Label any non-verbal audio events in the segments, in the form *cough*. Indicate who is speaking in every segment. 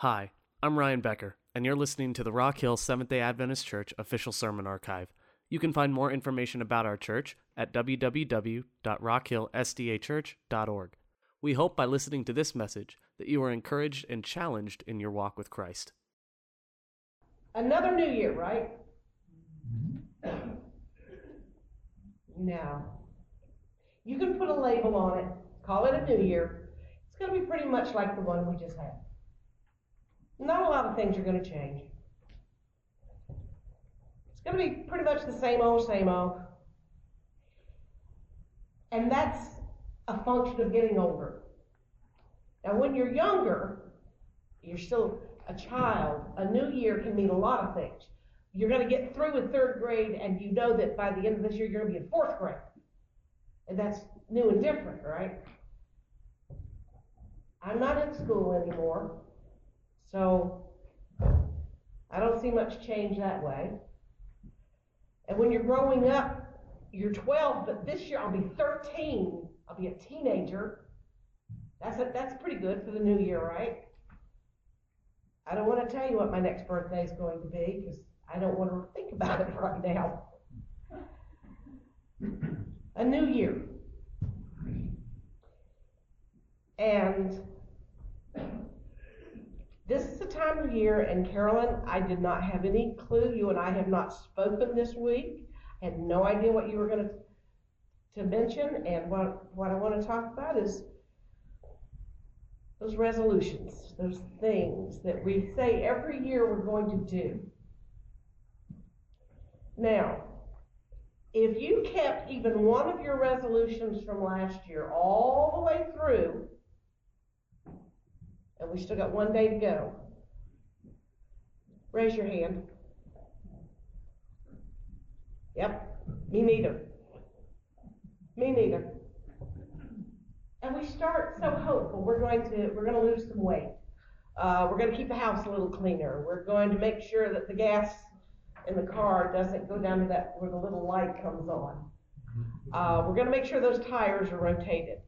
Speaker 1: Hi, I'm Ryan Becker, and you're listening to the Rock Hill Seventh day Adventist Church official sermon archive. You can find more information about our church at www.rockhillsdachurch.org. We hope by listening to this message that you are encouraged and challenged in your walk with Christ.
Speaker 2: Another new year, right? No. You can put a label on it, call it a new year. It's going to be pretty much like the one we just had. Not a lot of things are going to change. It's going to be pretty much the same old, same old. And that's a function of getting older. Now, when you're younger, you're still a child. A new year can mean a lot of things. You're going to get through with third grade, and you know that by the end of this year, you're going to be in fourth grade. And that's new and different, right? I'm not in school anymore, so I don't see much change that way. And when you're growing up, you're 12, but this year I'll be 13. I'll be a teenager. That's a, that's pretty good for the new year, right? I don't want to tell you what my next birthday is going to be because I don't want to think about it *laughs* right now. A new year. And this is the time of year, and Carolyn, I did not have any clue. You and I have not spoken this week. I had no idea what you were going to to mention, and what what I want to talk about is those resolutions, those things that we say every year we're going to do. Now, if you kept even one of your resolutions from last year all the way through, and we still got one day to go, raise your hand. Yep, me neither. Me neither. And we start so hopeful. We're going to we're going to lose some weight. Uh, we're going to keep the house a little cleaner. We're going to make sure that the gas in the car doesn't go down to that where the little light comes on. Uh, we're going to make sure those tires are rotated.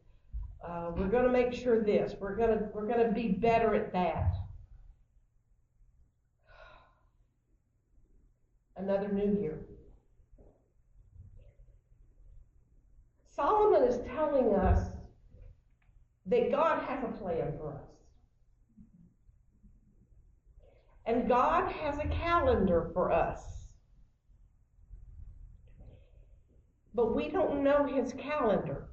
Speaker 2: Uh, we're going to make sure this. We're going to we're going to be better at that. Another new year. Solomon is telling us that God has a plan for us. And God has a calendar for us. But we don't know his calendar.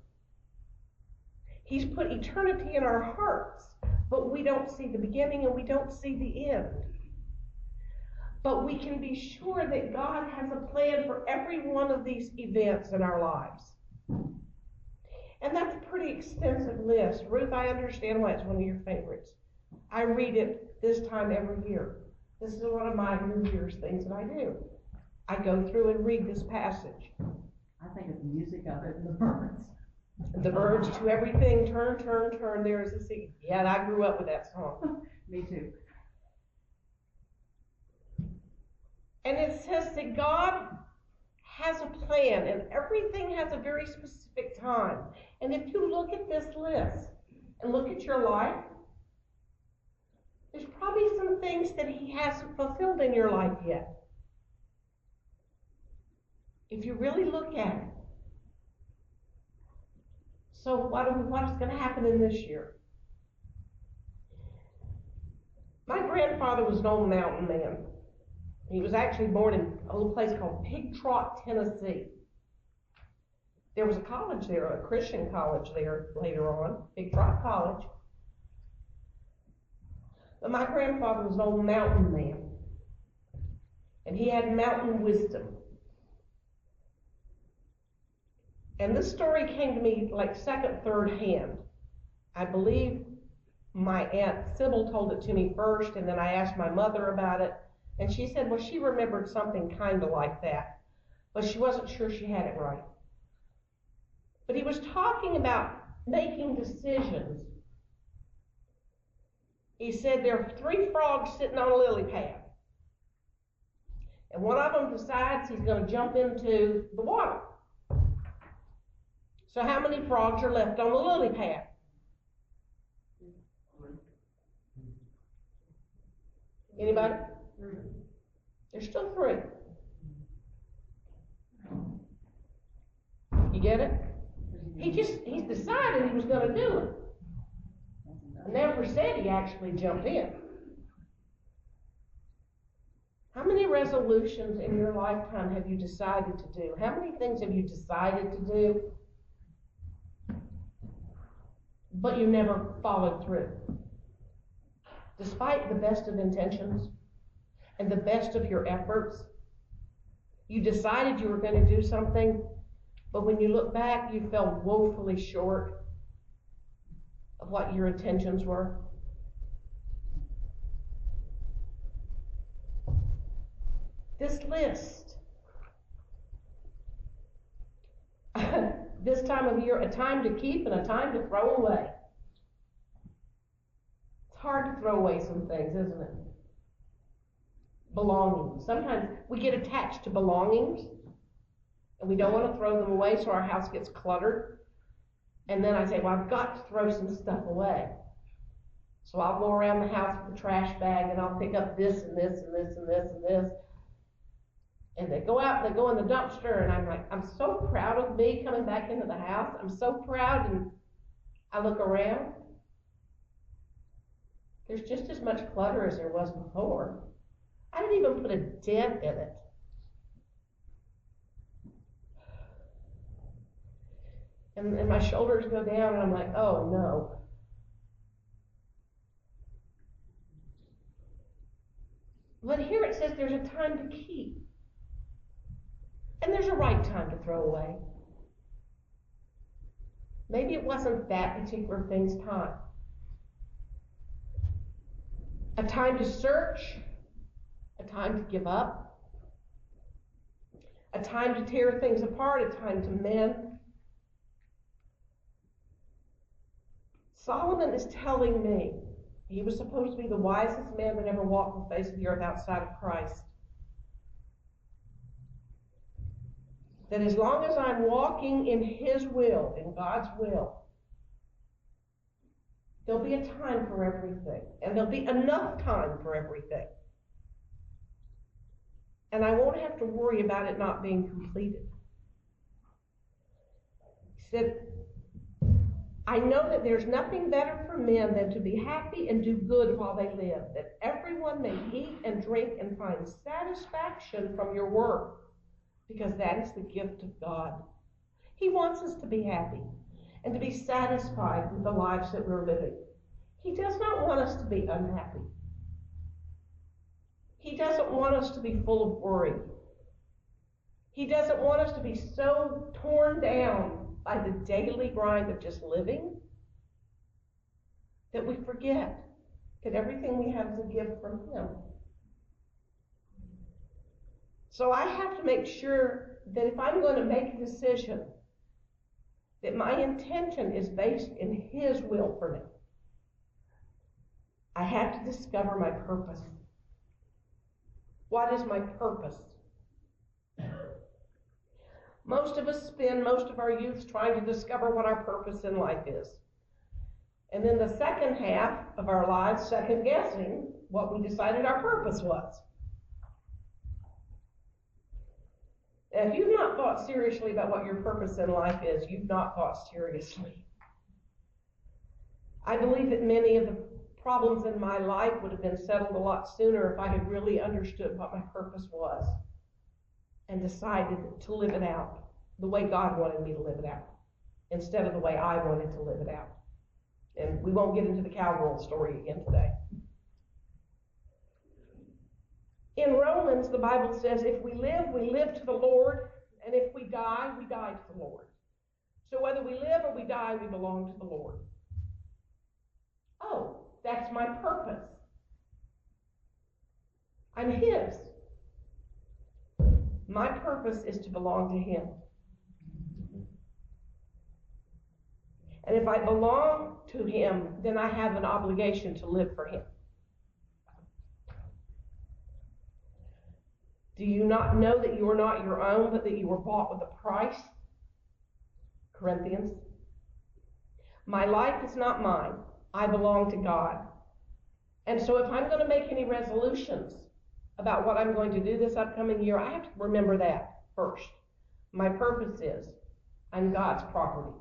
Speaker 2: He's put eternity in our hearts, but we don't see the beginning and we don't see the end. But we can be sure that God has a plan for every one of these events in our lives. And that's a pretty extensive list. Ruth, I understand why it's one of your favorites. I read it this time every year. This is one of my New Year's things that I do. I go through and read this passage.
Speaker 3: I think of the music of it and the Byrds.
Speaker 2: The Byrds to everything, turn, turn, turn, there is a seed. Yeah, I grew up with that song. *laughs*
Speaker 3: Me too.
Speaker 2: And it says that God has a plan, and everything has a very specific time. And if you look at this list and look at your life, there's probably some things that He hasn't fulfilled in your life yet. If you really look at it. So what, what is going to happen in this year? My grandfather was an old mountain man. He was actually born in a little place called Pig Trot, Tennessee. There was a college there, a Christian college there later on, Pig Trot College. But my grandfather was an old mountain man. And he had mountain wisdom. And this story came to me like second, third hand. I believe my Aunt Sybil told it to me first, and then I asked my mother about it. And she said, well, she remembered something kind of like that, but she wasn't sure she had it right. But he was talking about making decisions. He said there are three frogs sitting on a lily pad. And one of them decides he's going to jump into the water. So how many frogs are left on the lily pad? Anybody? There's still three. You get it? He just, he's decided he was gonna do it. Never said he actually jumped in. How many resolutions in your lifetime have you decided to do? How many things have you decided to do, but you never followed through? Despite the best of intentions and the best of your efforts, you decided you were going to do something, but when you look back, you fell woefully short of what your intentions were. This list, this time of year, a time to keep and a time to throw away. It's hard to throw away some things, isn't it? Belongings. Sometimes we get attached to belongings and we don't want to throw them away, so our house gets cluttered. And then I say, well, I've got to throw some stuff away. So I'll go around the house with a trash bag and I'll pick up this and this and this and this and this. And they go out and they go in the dumpster and I'm like, I'm so proud of me coming back into the house. I'm so proud and I look around. There's just as much clutter as there was before. I didn't even put a dent in it. And, and my shoulders go down, and I'm like, oh no. But here it says there's a time to keep. And there's a right time to throw away. Maybe it wasn't that particular thing's time. A time to search, a time to give up, a time to tear things apart, a time to mend, Solomon is telling me he was supposed to be the wisest man that ever walked the face of the earth outside of Christ. That as long as I'm walking in His will, in God's will, there'll be a time for everything. And there'll be enough time for everything. And I won't have to worry about it not being completed. He said, I know that there's nothing better for men than to be happy and do good while they live, that everyone may eat and drink and find satisfaction from your work, because that is the gift of God. He wants us to be happy and to be satisfied with the lives that we're living. He does not want us to be unhappy. He doesn't want us to be full of worry. He doesn't want us to be so torn down by the daily grind of just living that we forget that everything we have is a gift from Him. So I have to make sure that if I'm going to make a decision, that my intention is based in His will for me. I have to discover my purpose. What is my purpose? Most of us spend most of our youth trying to discover what our purpose in life is. And then the second half of our lives, second guessing what we decided our purpose was. If you've not thought seriously about what your purpose in life is, you've not thought seriously. I believe that many of the problems in my life would have been settled a lot sooner if I had really understood what my purpose was and decided to live it out the way God wanted me to live it out instead of the way I wanted to live it out. And we won't get into the cowgirl story again today. In Romans, the Bible says, if we live, we live to the Lord, and if we die, we die to the Lord. So whether we live or we die, we belong to the Lord. Oh, that's my purpose. I'm His. My purpose is to belong to Him. And if I belong to Him, then I have an obligation to live for Him. Do you not know that you are not your own, but that you were bought with a price? Corinthians. My life is not mine. I belong to God. And so if I'm going to make any resolutions about what I'm going to do this upcoming year, I have to remember that first. My purpose is I'm God's property.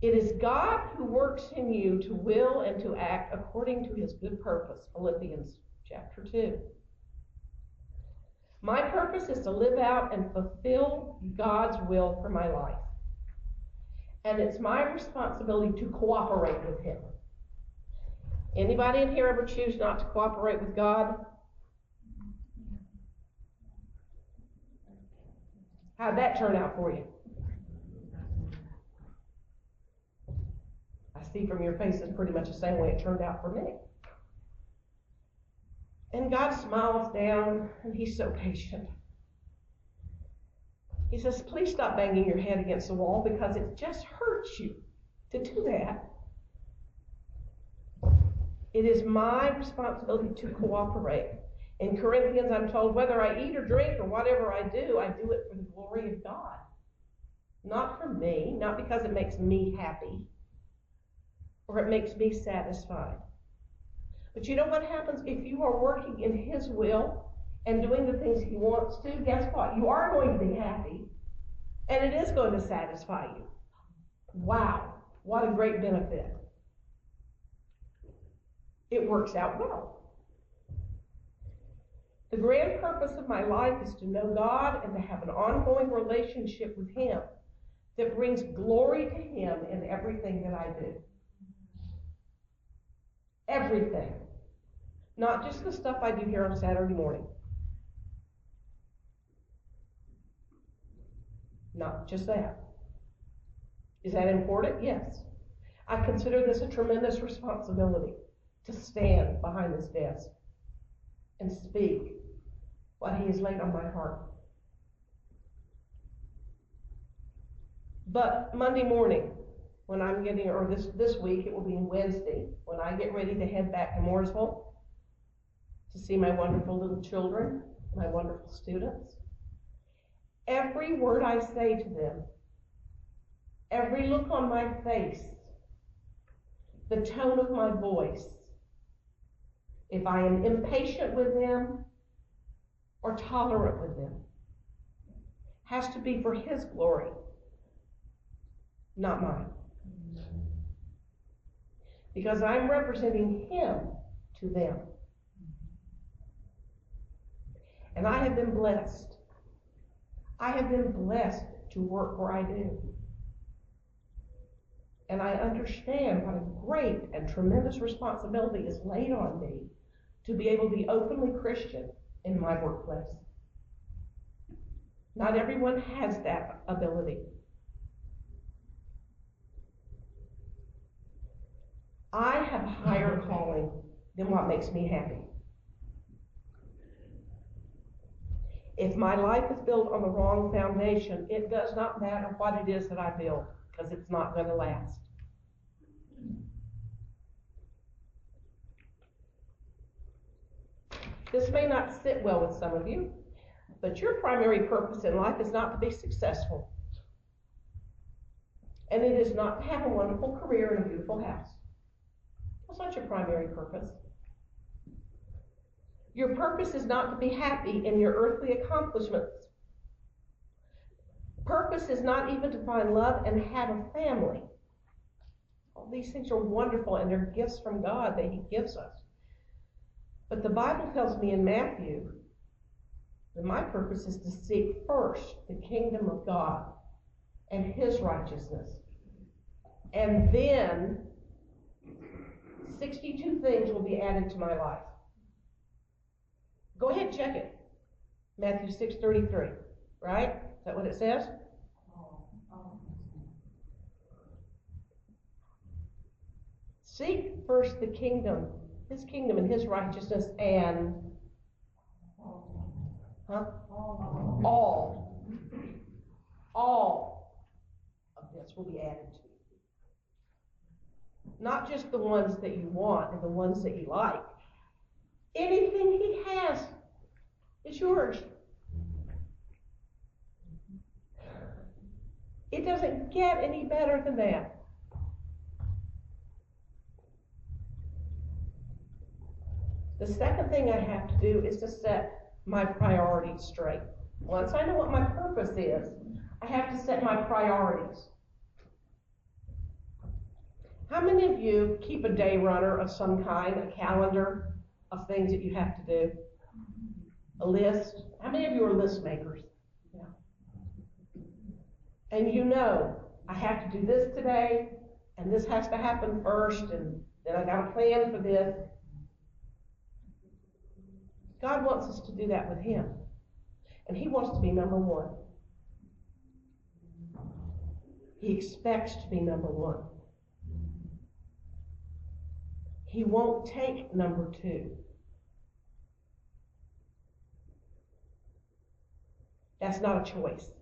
Speaker 2: It is God who works in you to will and to act according to his good purpose. Philippians chapter 2. My purpose is to live out and fulfill God's will for my life. And it's my responsibility to cooperate with him. Anybody in here ever choose not to cooperate with God? How'd that turn out for you? I see from your faces pretty much the same way it turned out for me. And God smiles down, and He's so patient. He says, Please stop banging your head against the wall because it just hurts you to do that. It is my responsibility to cooperate. In Corinthians, I'm told whether I eat or drink or whatever I do, I do it for the glory of God. Not for me, not because it makes me happy or it makes me satisfied. But you know what happens if you are working in His will and doing the things He wants to? Guess what? You are going to be happy and it is going to satisfy you. Wow, what a great benefit. It works out well. The grand purpose of my life is to know God and to have an ongoing relationship with Him that brings glory to Him in everything that I do. Everything. Not just the stuff I do here on Saturday morning. Not just that. Is that important? Yes. I consider this a tremendous responsibility to stand behind this desk and speak what He has laid on my heart. But Monday morning, when I'm getting, or this, this week, it will be Wednesday, when I get ready to head back to Mooresville to see my wonderful little children, my wonderful students. Every word I say to them, every look on my face, the tone of my voice, if I am impatient with them or tolerant with them, has to be for His glory, not mine. Because I'm representing Him to them. And I have been blessed. I have been blessed to work where I do. And I understand what a great and tremendous responsibility is laid on me to be able to be openly Christian in my workplace. Not everyone has that ability. I have higher calling than what makes me happy. If my life is built on the wrong foundation, it does not matter what it is that I build, because it's not going to last. This may not sit well with some of you, but your primary purpose in life is not to be successful. And it is not to have a wonderful career and a beautiful house. That's not your primary purpose. Your purpose is not to be happy in your earthly accomplishments. Purpose is not even to find love and have a family. All these things are wonderful and they're gifts from God that He gives us. But the Bible tells me in Matthew that my purpose is to seek first the kingdom of God and His righteousness. And then 62 things will be added to my life. Go ahead, check it. Matthew 6:33, right? Is that what it says? Seek first the kingdom, his kingdom and his righteousness and huh? All. All of this will be added to not just the ones that you want and the ones that you like. Anything he has is yours. It doesn't get any better than that. The second thing I have to do is to set my priorities straight. Once I know what my purpose is, I have to set my priorities. How many of you keep a day runner of some kind, a calendar of things that you have to do? A list? How many of you are list makers? Yeah. And you know, I have to do this today, and this has to happen first, and then I got a plan for this. God wants us to do that with Him. And He wants to be number one. He expects to be number one. He won't take number two. That's not a choice.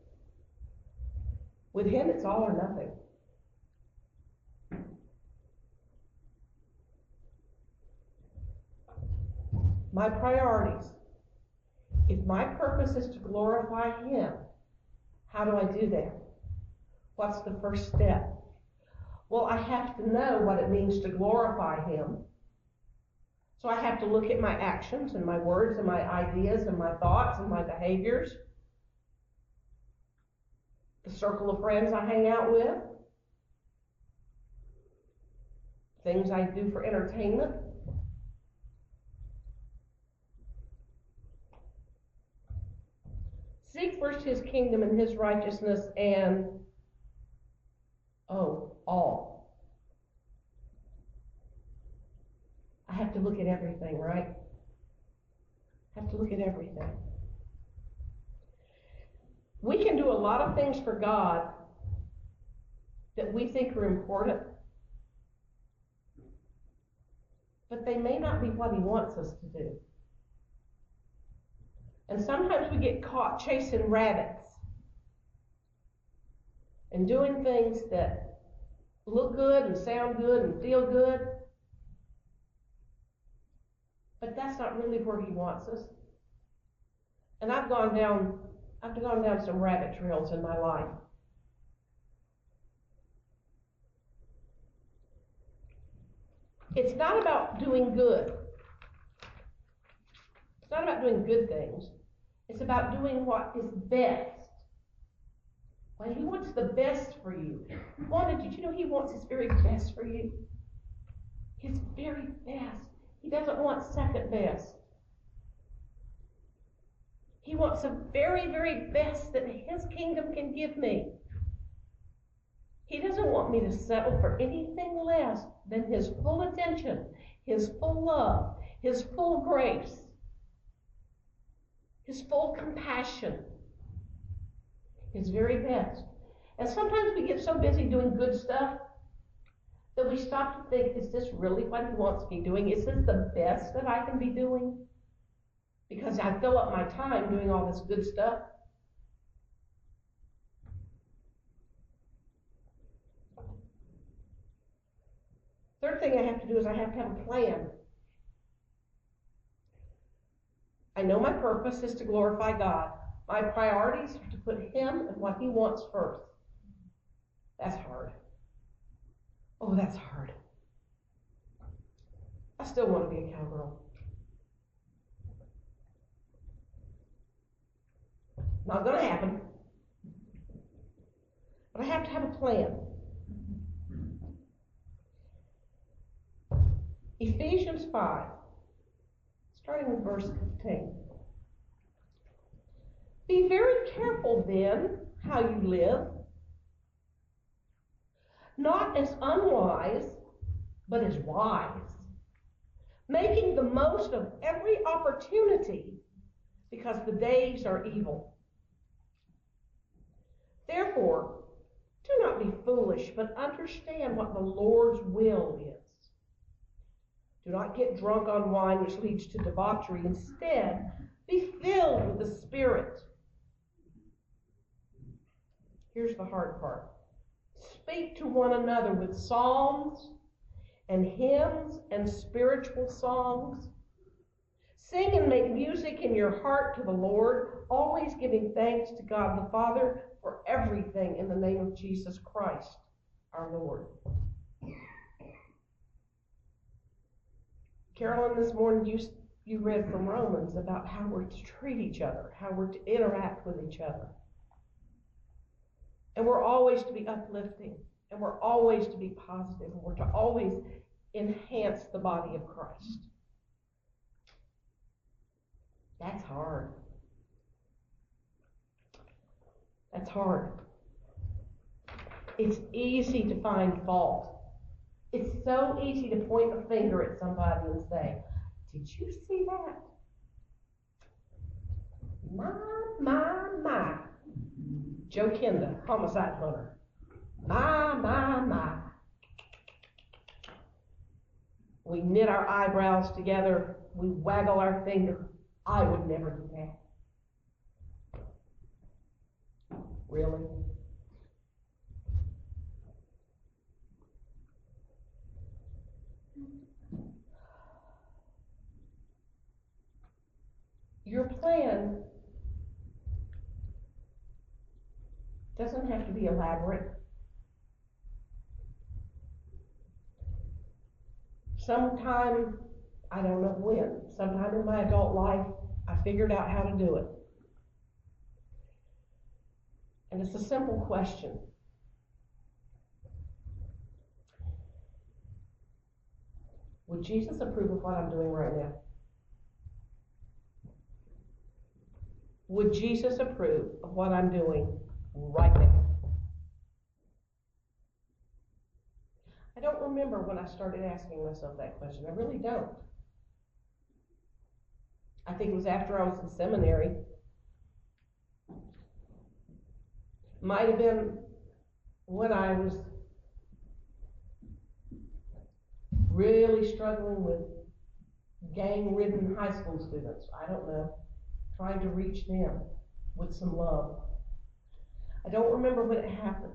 Speaker 2: With Him, it's all or nothing. My priorities. If my purpose is to glorify Him, how do I do that? What's the first step? Well, I have to know what it means to glorify Him. So I have to look at my actions and my words and my ideas and my thoughts and my behaviors, the circle of friends I hang out with, things I do for entertainment. Seek first His kingdom and His righteousness and Oh, all. I have to look at everything, right? I have to look at everything. We can do a lot of things for God that we think are important, but they may not be what He wants us to do. And sometimes we get caught chasing rabbits and doing things that look good and sound good and feel good. But that's not really where he wants us. And I've gone down I've gone down some rabbit trails in my life. It's not about doing good. It's not about doing good things. It's about doing what is best well, he wants the best for you. Wanda, did you know he wants his very best for you? His very best. He doesn't want second best. He wants the very, very best that his kingdom can give me. He doesn't want me to settle for anything less than his full attention, his full love, his full grace, his full compassion his very best. And sometimes we get so busy doing good stuff that we stop to think, is this really what he wants me doing? Is this the best that I can be doing? Because I fill up my time doing all this good stuff. Third thing I have to do is I have to have a plan. I know my purpose is to glorify God. My priorities are to put Him and what He wants first. That's hard. Oh, that's hard. I still want to be a cowgirl. Not going to happen. But I have to have a plan. Ephesians 5, starting with verse 15. Be very careful then how you live, not as unwise, but as wise, making the most of every opportunity because the days are evil. Therefore, do not be foolish, but understand what the Lord's will is. Do not get drunk on wine, which leads to debauchery. Instead, be filled with the Spirit Here's the hard part speak to one another with psalms and hymns and spiritual songs. Sing and make music in your heart to the Lord, always giving thanks to God the Father for everything in the name of Jesus Christ, our Lord. Carolyn, this morning you you read from Romans about how we're to treat each other, how we're to interact with each other. And we're always to be uplifting, and we're always to be positive, and we're to always enhance the body of Christ. That's hard. That's hard. It's easy to find fault. It's so easy to point a finger at somebody and say, Did you see that? My, my, my. Joe Kenda, homicide hunter. My, my, my. We knit our eyebrows together. We waggle our finger. I would never do that. Really? Your plan doesn't have to be elaborate. Sometime, I don't know when, sometime in my adult life, I figured out how to do it. And it's a simple question. Would Jesus approve of what I'm doing right now? Would Jesus approve of what I'm doing right now? I don't remember when I started asking myself that question. I really don't. I think it was after I was in seminary. Might have been when I was really struggling with gang ridden high school students. I don't know. Trying to reach them with some love. I don't remember when it happened.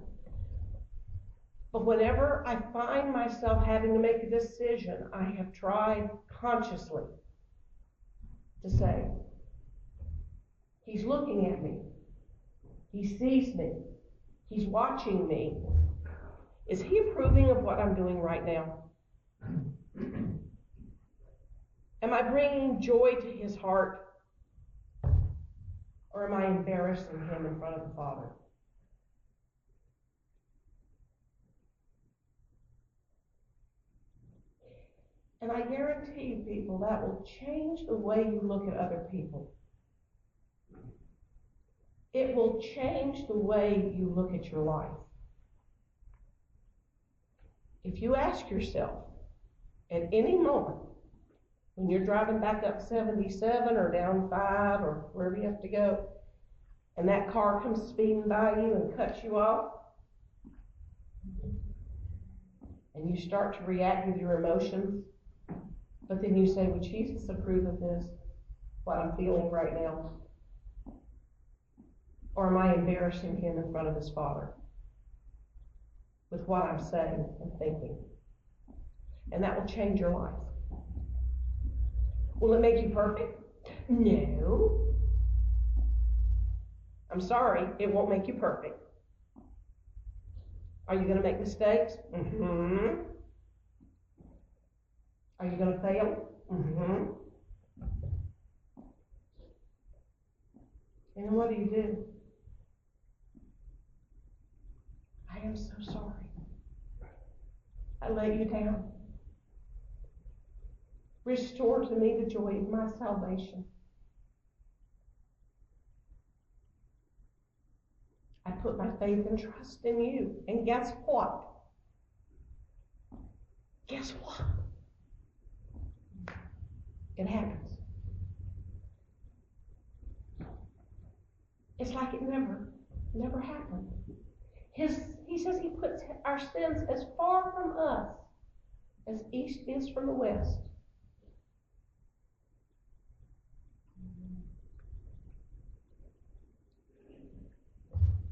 Speaker 2: But whenever I find myself having to make a decision, I have tried consciously to say, He's looking at me. He sees me. He's watching me. Is He approving of what I'm doing right now? *clears throat* Am I bringing joy to His heart? Or am I embarrassing Him in front of the Father? And I guarantee you, people, that will change the way you look at other people. It will change the way you look at your life. If you ask yourself at any moment, when you're driving back up 77 or down 5 or wherever you have to go, and that car comes speeding by you and cuts you off, and you start to react with your emotions, but then you say, Would Jesus approve of this, what I'm feeling right now? Or am I embarrassing him in front of his Father with what I'm saying and thinking? And that will change your life. Will it make you perfect? No. I'm sorry, it won't make you perfect. Are you going to make mistakes? Mm-hmm. Are you going to fail? Mm-hmm. And what do you do? I am so sorry. I let you down. Restore to me the joy of my salvation. I put my faith and trust in you. And guess what? Guess what? It happens. It's like it never, never happened. His, he says he puts our sins as far from us as east is from the west.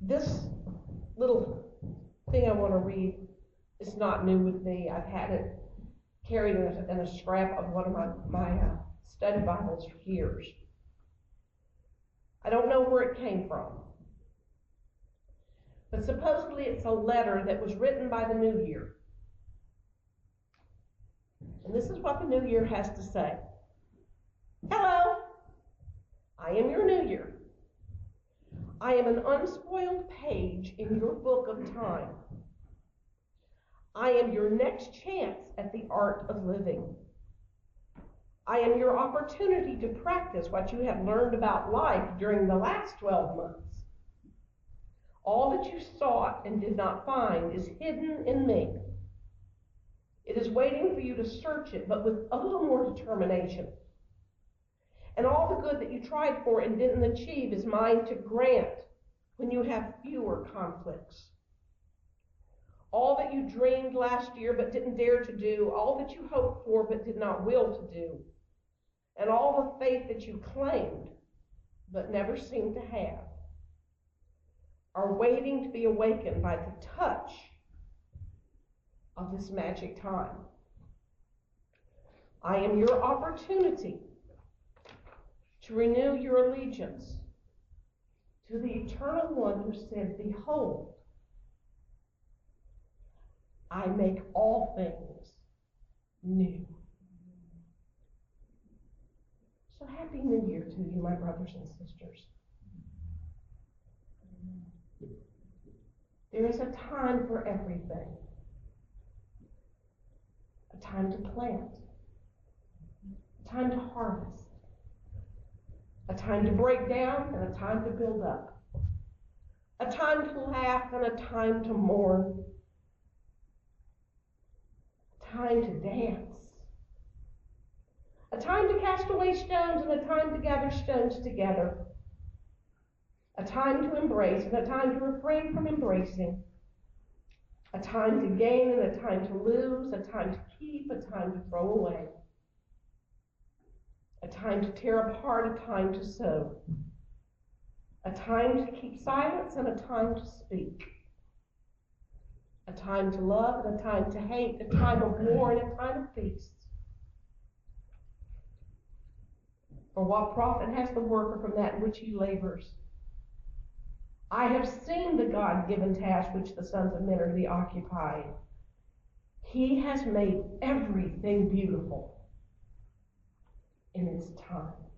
Speaker 2: This little thing I want to read is not new with me. I've had it carried in a, in a scrap of one of my, my uh, study Bibles for years. I don't know where it came from. But supposedly it's a letter that was written by the New Year. And this is what the New Year has to say Hello, I am your New Year. I am an unspoiled page in your book of time. I am your next chance at the art of living. I am your opportunity to practice what you have learned about life during the last 12 months. All that you sought and did not find is hidden in me. It is waiting for you to search it, but with a little more determination. And all the good that you tried for and didn't achieve is mine to grant when you have fewer conflicts. All that you dreamed last year but didn't dare to do, all that you hoped for but did not will to do, and all the faith that you claimed but never seemed to have are waiting to be awakened by the touch of this magic time. I am your opportunity to renew your allegiance to the eternal one who said, Behold, I make all things new. So happy new year to you, my brothers and sisters. There is a time for everything. A time to plant. A time to harvest. A time to break down and a time to build up. A time to laugh and a time to mourn. Time to dance. A time to cast away stones and a time to gather stones together a time to embrace and a time to refrain from embracing, a time to gain and a time to lose, a time to keep, a time to throw away, a time to tear apart, a time to sow, a time to keep silence and a time to speak, a time to love and a time to hate, a time of war and a time of peace. For what profit has the worker from that in which he labors? I have seen the God given task which the sons of men are to be occupied. He has made everything beautiful in its time.